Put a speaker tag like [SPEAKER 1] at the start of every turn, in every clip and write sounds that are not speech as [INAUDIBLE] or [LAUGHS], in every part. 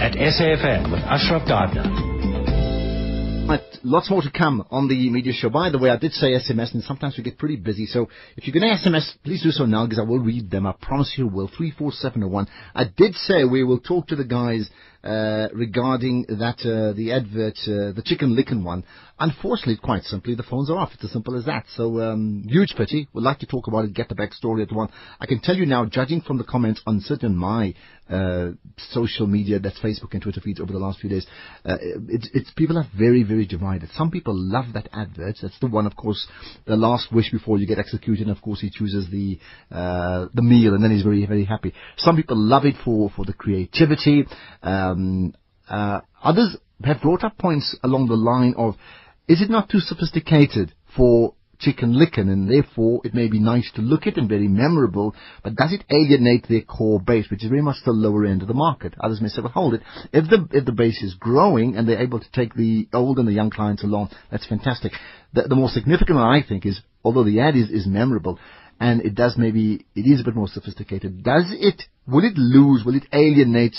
[SPEAKER 1] at SAFM with Ashraf Garda.
[SPEAKER 2] But lots more to come on the media show. By the way, I did say SMS, and sometimes we get pretty busy. So if you're going to SMS, please do so now because I will read them. I promise you will. 34701. I did say we will talk to the guys uh, regarding that uh, the advert, uh, the Chicken Licken one. Unfortunately, quite simply, the phones are off. It's as simple as that. So um, huge pity. We'd like to talk about it, get the backstory at one. I can tell you now, judging from the comments on certain my uh, social media, that's Facebook and Twitter feeds over the last few days, uh, it's, it's people are very very divided. Some people love that advert. That's the one, of course, the last wish before you get executed. And of course, he chooses the the meal, and then he's very very happy. Some people love it for for the creativity. Um, uh, others have brought up points along the line of, is it not too sophisticated for chicken licken and therefore it may be nice to look at and very memorable, but does it alienate their core base, which is very much the lower end of the market? Others may say, well, hold it. If the, if the base is growing and they're able to take the old and the young clients along, that's fantastic. The, the more significant one, I think, is although the ad is, is memorable, and it does maybe, it is a bit more sophisticated, does it, will it lose, will it alienate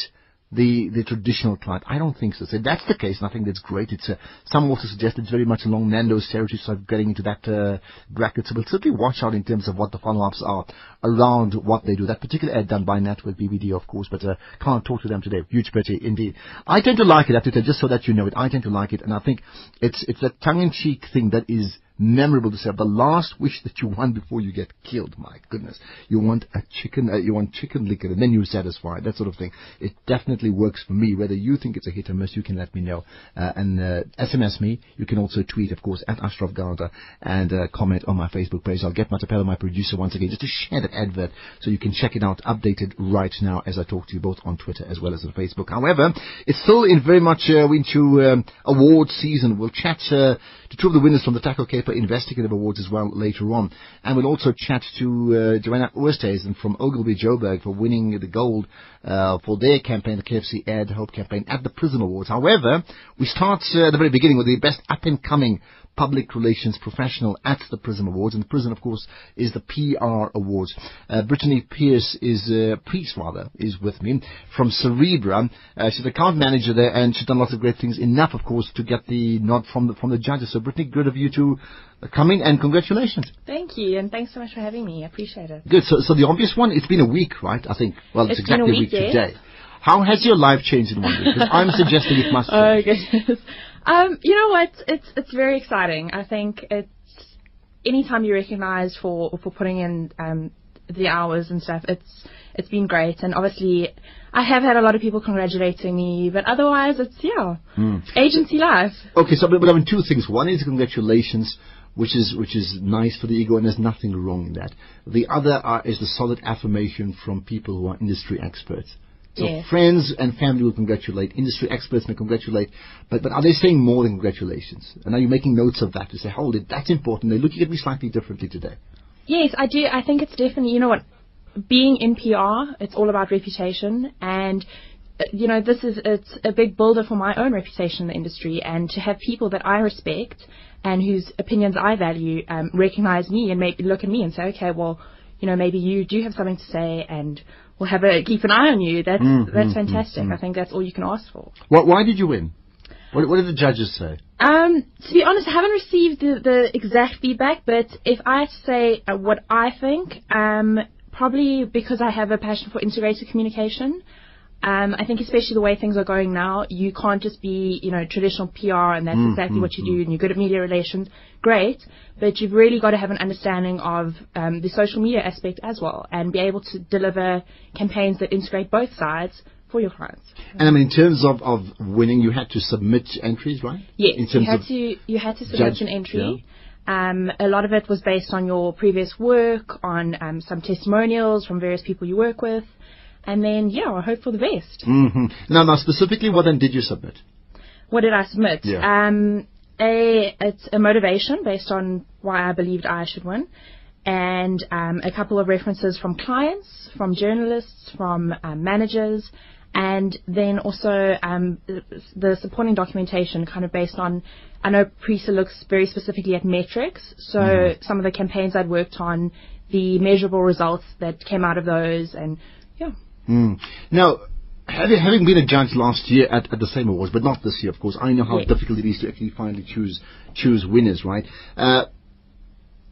[SPEAKER 2] the, the traditional client. I don't think so. So that's the case, and I think that's great. It's some also suggest it's very much along Nando's territory, so getting into that uh, bracket. So we'll certainly watch out in terms of what the follow-ups are around what they do. That particular ad done by Network BBDO, of course, but uh, can't talk to them today. Huge pity indeed. I tend to like it, Twitter, just so that you know it. I tend to like it, and I think it's it's a tongue-in-cheek thing that is memorable to say. The last wish that you want before you get killed, my goodness, you want a chicken, uh, you want Chicken Licken, and then you're satisfied. That sort of thing. It definitely works for me. Whether you think it's a hit or miss, you can let me know uh, and uh, SMS me. You can also tweet, of course, at Ashraf Garda and uh, comment on my Facebook page. I'll get Matapelo, my producer, once again, just to share that advert so you can check it out updated right now as I talk to you both on Twitter as well as on Facebook. However, it's still in very much uh, into um, award season. We'll chat uh, to two of the winners from the Taco Kuiper Investigative Awards as well later on. And we'll also chat to uh, Joanna Oosthuizen from Ogilvy Joburg for winning the gold uh, for their campaign, the KFC Add Hope campaign at the Prism Awards. However, we start uh, at the very beginning with the best up and coming public relations professional at the Prism Awards. And the Prism, of course, is the PR Awards. Uh, Brittany Pierce is, uh, Preece rather, is with me from Cerebra. Uh, she's the account manager there and she's done lots of great things. Enough, of course, to get the nod from the, from the judges. So Brittany, good of you to come in and congratulations.
[SPEAKER 3] Thank you, and thanks so much for having me. I appreciate it.
[SPEAKER 2] Good. So, so the obvious one, it's been a week, right? I think. Well, it's,
[SPEAKER 3] It's
[SPEAKER 2] exactly
[SPEAKER 3] been a week,
[SPEAKER 2] today. How has your life changed in one week? Because I'm [LAUGHS] suggesting it must
[SPEAKER 3] Oh
[SPEAKER 2] change.
[SPEAKER 3] goodness. Um, you know what? It's it's very exciting. I think it's anytime you're recognised for for putting in um, the hours and stuff. It's it's been great, and obviously I have had a lot of people congratulating me, but otherwise it's yeah, agency life.
[SPEAKER 2] Okay, so but, but I mean two things. One is congratulations, which is which is nice for the ego, and there's nothing wrong in that. The other are, is the solid affirmation from people who are industry experts. So
[SPEAKER 3] Yes.
[SPEAKER 2] friends and family will congratulate, industry experts may congratulate, but but are they saying more than congratulations? And are you making notes of that to say, hold it, that's important. They're looking at me slightly differently today.
[SPEAKER 3] Yes, I do. I think it's definitely, you know what, being in PR, it's all about reputation and uh, you know, this is it's a big builder for my own reputation in the industry and to have people that I respect and whose opinions I value um, recognize me and maybe look at me and say, okay, well, you know, maybe you do have something to say and we'll have a keep an eye on you. That's that's fantastic. I think that's all you can ask for.
[SPEAKER 2] Why, why did you win? What, what did the judges say?
[SPEAKER 3] Um, to be honest, I haven't received the, the exact feedback, but if I had to say uh, what I think, um, probably because I have a passion for integrated communication. Um, I think especially the way things are going now, you can't just be, you know, traditional PR and that's exactly what you do and you're good at media relations. Great, but you've really got to have an understanding of um, the social media aspect as well and be able to deliver campaigns that integrate both sides for your clients.
[SPEAKER 2] And I mean, in terms of, of winning, you had to submit entries, right?
[SPEAKER 3] Yes,
[SPEAKER 2] In terms you
[SPEAKER 3] had
[SPEAKER 2] of
[SPEAKER 3] to you had to submit
[SPEAKER 2] judge-
[SPEAKER 3] an entry. Um, a lot of it was based on your previous work, on um, some testimonials from various people you work with, and then yeah, I hope for the best.
[SPEAKER 2] hmm Now, now, specifically, what then did you submit?
[SPEAKER 3] What did I submit?
[SPEAKER 2] Yeah.
[SPEAKER 3] Um, a it's a motivation based on why I believed I should win, and um, a couple of references from clients, from journalists, from um, managers, and then also um, the- supporting documentation, kind of based on. I know Prisa looks very specifically at metrics, so some of the campaigns I'd worked on, the measurable results that came out of those, and yeah.
[SPEAKER 2] Mm. Now, having, having been a judge last year at, at the same awards, but not this year, of course, I know how
[SPEAKER 3] Yes.
[SPEAKER 2] difficult it is to actually finally choose choose winners, right? Uh,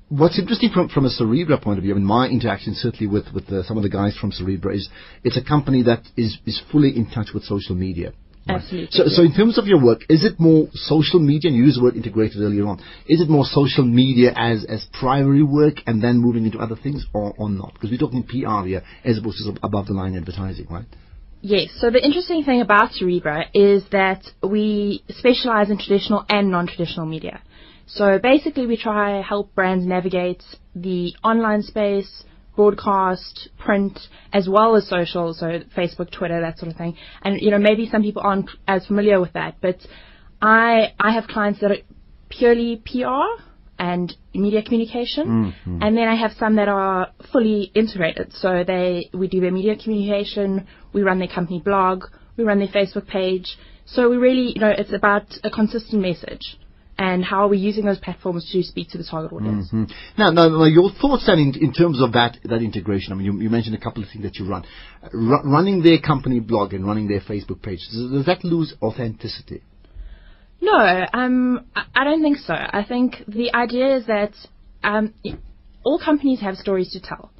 [SPEAKER 2] what's interesting from from a Cerebra point of view, I mean, my interaction certainly with with uh, some of the guys from Cerebra is it's a company that is is fully in touch with social media.
[SPEAKER 3] Absolutely,
[SPEAKER 2] So, so in terms of your work, is it more social media? And you used the word integrated earlier on. Is it more social media as as primary work and then moving into other things, or or not? Because we're talking PR here as opposed to above the line advertising, right?
[SPEAKER 3] Yes. So the interesting thing about Cerebra is that we specialize in traditional and non-traditional media. So basically, we try help brands navigate the online space, broadcast, print, as well as social, so Facebook, Twitter, that sort of thing. And you know, maybe some people aren't as familiar with that, but I I have clients that are purely PR and media communication, mm-hmm. and then I have some that are fully integrated. So they we do their media communication, we run their company blog, we run their Facebook page. So we really, you know, it's about a consistent message and how are we using those platforms to speak to the target audience.
[SPEAKER 2] Hmm. Now, now, now, your thoughts then in, in terms of that that integration. I mean, you, you mentioned a couple of things that you run, ru- running their company blog and running their Facebook page. Does, does that lose authenticity?
[SPEAKER 3] No, um, I I don't think so. I think the idea is that um, all companies have stories to tell,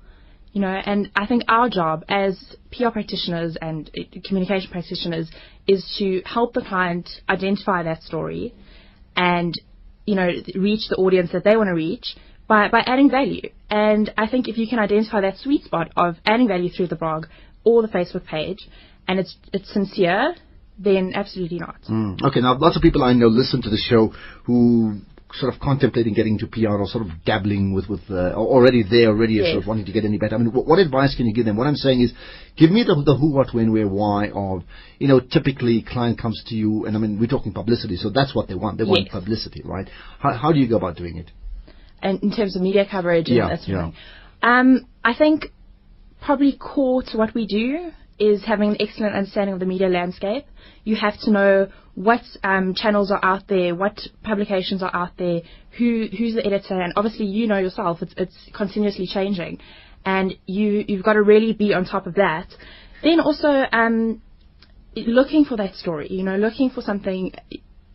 [SPEAKER 3] you know, and I think our job as PR practitioners and uh, communication practitioners is to help the client identify that story and, you know, reach the audience that they want to reach by, by adding value. And I think if you can identify that sweet spot of adding value through the blog or the Facebook page, and it's it's sincere, then absolutely not.
[SPEAKER 2] Mm. Okay, now lots of people I know listen to the show who sort of contemplating getting to PR or sort of dabbling with with uh, already there, already
[SPEAKER 3] Yes.
[SPEAKER 2] sort of wanting to get any better. I mean, what, what advice can you give them? What I'm saying is, give me the the who, what, when, where, why of you know typically client comes to you and I mean we're talking publicity, so that's what they want. They want publicity, right? How how do you go about doing it?
[SPEAKER 3] and in terms of media coverage and
[SPEAKER 2] Yeah,
[SPEAKER 3] that sort
[SPEAKER 2] yeah.
[SPEAKER 3] of thing. Um, I think probably core to what we do is having an excellent understanding of the media landscape. You have to know what um, channels are out there, what publications are out there, who who's the editor, and obviously you know yourself it's it's continuously changing, and you you've got to really be on top of that. Then also um, looking for that story, you know, looking for something.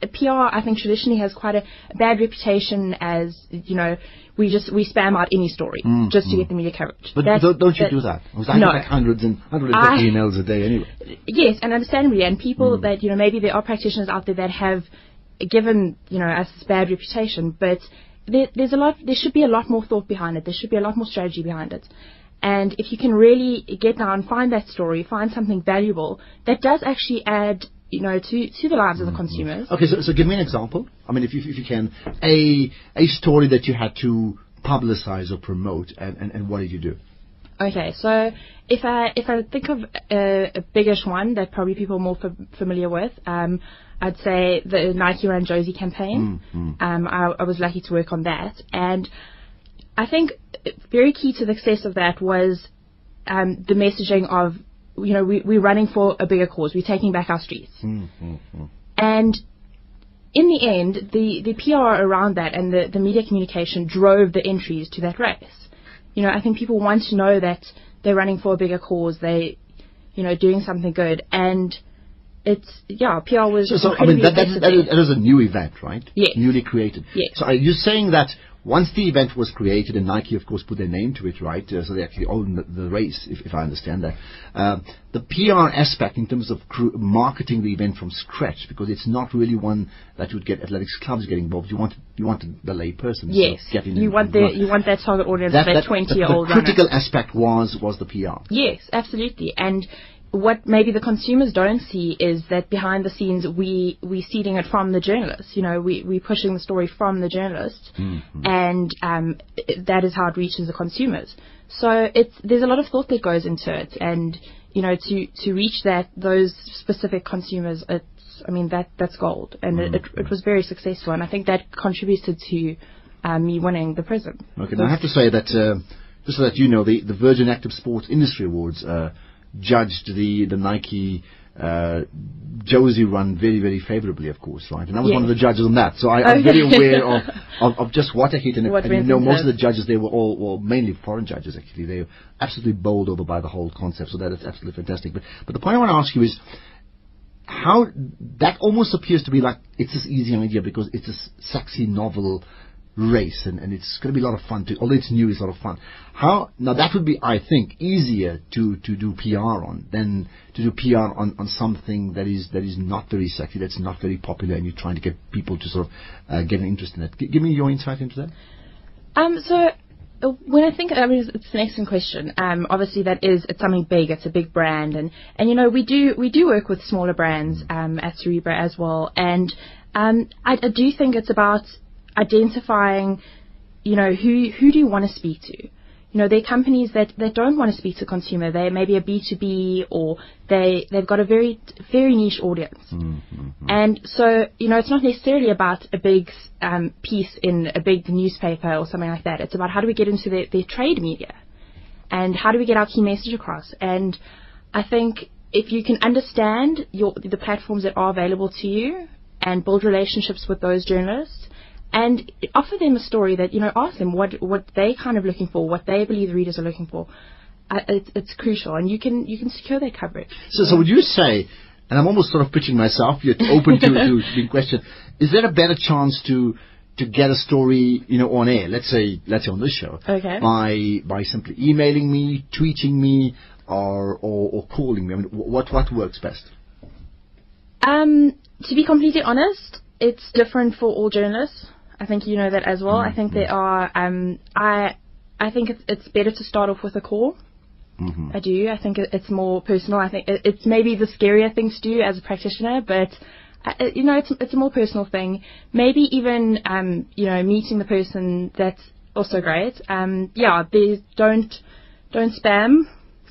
[SPEAKER 3] PR, I think, traditionally has quite a, bad reputation as, you know, we just we spam out any story just to get the media coverage.
[SPEAKER 2] Mm, But
[SPEAKER 3] That-
[SPEAKER 2] don't, don't you
[SPEAKER 3] that-
[SPEAKER 2] do that? Because I
[SPEAKER 3] no.
[SPEAKER 2] get like hundreds and hundreds of emails a day anyway.
[SPEAKER 3] Yes, and understandably, and
[SPEAKER 2] Mm.
[SPEAKER 3] people that you know maybe there are practitioners out there that have given you know us this bad reputation, but there, there's a lot. There should be a lot more thought behind it. There should be a lot more strategy behind it. And if you can really get down, find that story, find something valuable that does actually add, you know, to to the lives of the consumers.
[SPEAKER 2] Okay, so, so give me an example. I mean, if you, if you can, a a story that you had to publicize or promote, and, and, and what did you do?
[SPEAKER 3] Okay, so if I if I think of a, a biggish one that probably people are more f- familiar with, um, I'd say the Nike Run Jozi campaign. Um, I, I was lucky to work on that, and I think very key to the success of that was um, the messaging of you know we, we're running for a bigger cause, we're taking back our streets, hmm, hmm, hmm. and in the end, the, the PR around that and the, the media communication drove the entries to that race. You know, I think people want to know that they're running for a bigger cause, they, you know, doing something good, and it's yeah, PR was.
[SPEAKER 2] So, so I mean, that, that, that, is, that is a new event, right?
[SPEAKER 3] Yes.
[SPEAKER 2] Newly created.
[SPEAKER 3] Yes.
[SPEAKER 2] So are you saying that once the event was created, and Nike, of course, put their name to it, right? Uh, so they actually own the, the race, if, if I understand that. Uh, the PR aspect in terms of cr- marketing the event from scratch, because it's not really one that you would get athletics clubs getting involved. You want you want the lay person. to
[SPEAKER 3] Yes,
[SPEAKER 2] get in
[SPEAKER 3] you want the
[SPEAKER 2] run.
[SPEAKER 3] you want that target audience,
[SPEAKER 2] that,
[SPEAKER 3] that
[SPEAKER 2] that-
[SPEAKER 3] twenty year old
[SPEAKER 2] the, the critical aspect was was the PR.
[SPEAKER 3] Yes, absolutely. And what maybe the consumers don't see is that behind the scenes we we seeding it from the journalists. You know, we we pushing the story from the journalists, and um, that is how it reaches the consumers. So it's there's a lot of thought that goes into it, and you know, to to reach that those specific consumers, it's I mean that that's gold, and it, it, it was very successful, and I think that contributed to um, me winning the Prism.
[SPEAKER 2] Okay, now I have to say that uh, just so that you know, the, the Virgin Active Sports Industry Awards uh, judged the the Nike uh, Jozi run very, very favorably, of course, right? And I was
[SPEAKER 3] Yes.
[SPEAKER 2] one of the judges on that, so I, I'm very aware of, [LAUGHS] of, of just what a hit. And,
[SPEAKER 3] What
[SPEAKER 2] and you know, most of the judges, they were all, well, mainly foreign judges, actually. They were absolutely bowled over by the whole concept, so that is absolutely fantastic. But, but the point I want to ask you is, how that almost appears to be like it's this easy idea because it's this sexy novel race and, and it's going to be a lot of fun to although it's new it's a lot of fun how now that would be i think easier to to do pr on than to do pr on on something that is that is not very sexy that's not very popular and you're trying to get people to sort of uh, get an interest in it G- give me your insight into that
[SPEAKER 3] Um, so uh, when I think, I mean, it's- it's an excellent question. Um, obviously that is, it's something big, it's a big brand and, and you know, we do, we do work with smaller brands, um, at Cerebra as well. And, um, I, I do think it's about identifying, you know, who, who do you want to speak to? You know, there are companies that, that don't want to speak to consumer. They may be a B2B or they, they've got a very, very niche audience. And so, you know, it's not necessarily about a big um, piece in a big newspaper or something like that. It's about how do we get into their, their trade media and how do we get our key message across. And I think if you can understand your, the platforms that are available to you and build relationships with those journalists and offer them a story that, you know, ask them what, what they kind of looking for, what they believe the readers are looking for. Uh, it's, it's crucial and you can, you can secure their coverage.
[SPEAKER 2] So, so would you say, and I'm almost sort of pitching myself you're open to, to being questioned, is there a better chance to to get a story, you know, on air? Let's say, let's say on this show,
[SPEAKER 3] Okay.
[SPEAKER 2] by by simply emailing me, tweeting me, or or, or calling me. I mean, what what works best?
[SPEAKER 3] Um, to be completely honest, it's different for all journalists. I think you know that as well. I think there are. Um, I I think it's it's better to start off with a call. I do. I think it, it's more personal. I think it, it's maybe the scarier thing to do as a practitioner, but uh, uh, you know, it's it's a more personal thing. Maybe even um, you know, meeting the person that's also great. Um, yeah, there's don't don't spam.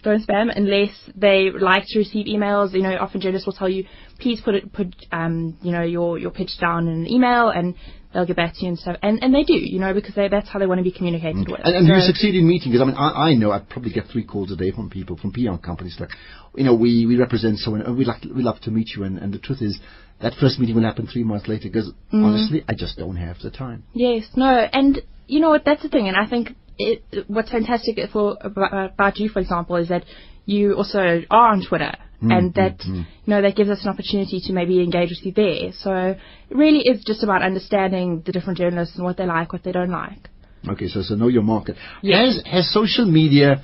[SPEAKER 3] Don't spam unless they like to receive emails. You know, often journalists will tell you, please put it, put, um, you know, your, your pitch down in an email and they'll get back to you and stuff. And, and they do, you know, because they, that's how they want to be communicated with.
[SPEAKER 2] And, and do you
[SPEAKER 3] So-
[SPEAKER 2] succeed in meeting? Because I mean, I, I know I probably get three calls a day from people from PR companies like, you know, we, we represent someone, and we like we love to meet you. And, and the truth is, that first meeting will happen three months later. Because
[SPEAKER 3] Mm.
[SPEAKER 2] honestly, I just don't have the time.
[SPEAKER 3] Yes, no, and you know what? That's the thing, and I think it, what's fantastic for about, about you, for example, is that you also are on Twitter, Mm, and mm, that mm. you know that gives us an opportunity to maybe engage with you there. So it really is just about understanding the different journalists and what they like, what they don't like.
[SPEAKER 2] Okay, so so know your market.
[SPEAKER 3] Yes.
[SPEAKER 2] Has has social media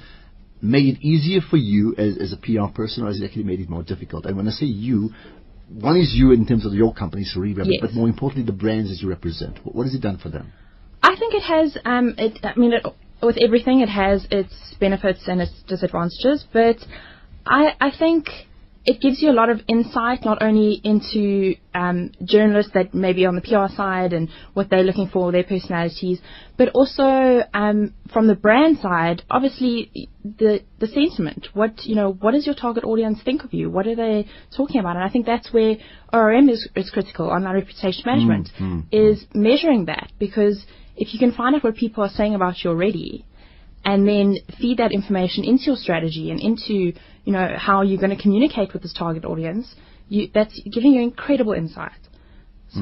[SPEAKER 2] made it easier for you as, as a PR person, or has it actually made it more difficult? And when I say you, one is you in terms of your company, Cerebra,
[SPEAKER 3] Yes.
[SPEAKER 2] but more importantly, the brands that you represent. What, what has it done for them?
[SPEAKER 3] I think it has. Um, it, I mean, it, with everything, it has its benefits and its disadvantages. But I, I think it gives you a lot of insight, not only into um, journalists that maybe on the PR side and what they're looking for, their personalities, but also um, from the brand side. Obviously, the the sentiment. What you know, what does your target audience think of you? What are they talking about? And I think that's where ORM is, is critical. Online reputation management is measuring that because if you can find out what people are saying about you already, and then feed that information into your strategy and into you know how you're going to communicate with this target audience, you, that's giving you incredible insight. So,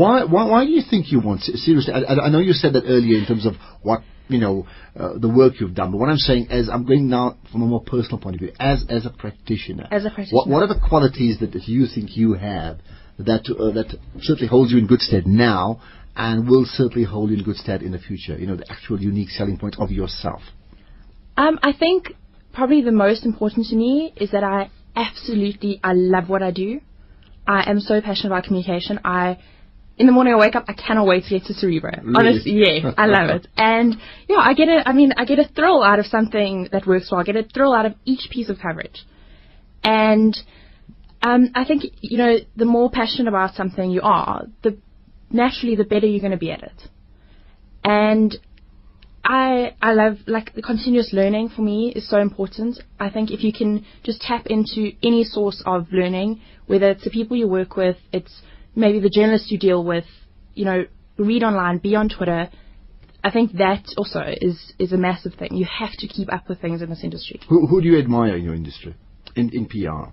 [SPEAKER 2] Why, why, why do you think you want, seriously, I, I I know you said that earlier in terms of what, you know, uh, the work you've done, but what I'm saying is, I'm going now from a more personal point of view, as, as a practitioner.
[SPEAKER 3] As a
[SPEAKER 2] What,
[SPEAKER 3] practitioner.
[SPEAKER 2] what are the qualities that, that you think you have that, uh, that certainly holds you in good stead now and will certainly hold you in good stead in the future? You know, the actual unique selling point of yourself.
[SPEAKER 3] um, I think probably the most important to me is that I absolutely I love what I do. I am so passionate about communication. I in the morning I wake up, I cannot wait to get to Cerebra.
[SPEAKER 2] Really?
[SPEAKER 3] Honestly, yeah, I love it. [LAUGHS] And yeah, I get a, I mean, I get a thrill out of something that works well. I get a thrill out of each piece of coverage. And um, I think you know, the more passionate about something you are, the naturally the better you're going to be at it. And I I love like the continuous learning for me is so important. I think if you can just tap into any source of learning, whether it's the people you work with, it's maybe the journalists you deal with, you know, read online, be on Twitter. I think that also is is a massive thing. You have to keep up with things in this industry.
[SPEAKER 2] Who, who do you admire in your industry, in, in PR?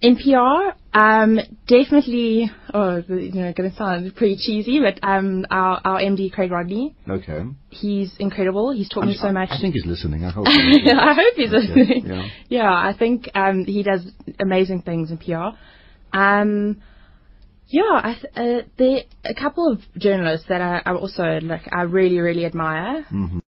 [SPEAKER 3] In PR, um, definitely. Oh, you know, going to sound pretty cheesy, but um, our our MD Craig Rodney.
[SPEAKER 2] Okay.
[SPEAKER 3] He's incredible. He's taught
[SPEAKER 2] I'm
[SPEAKER 3] me so much.
[SPEAKER 2] I think he's listening. I hope. [LAUGHS]
[SPEAKER 3] I hope he's listening.
[SPEAKER 2] yeah.
[SPEAKER 3] Yeah, I think um, he does amazing things in PR. Um, yeah, I th- uh, there a couple of journalists that I, I also like. I really, really admire.
[SPEAKER 2] Mhm.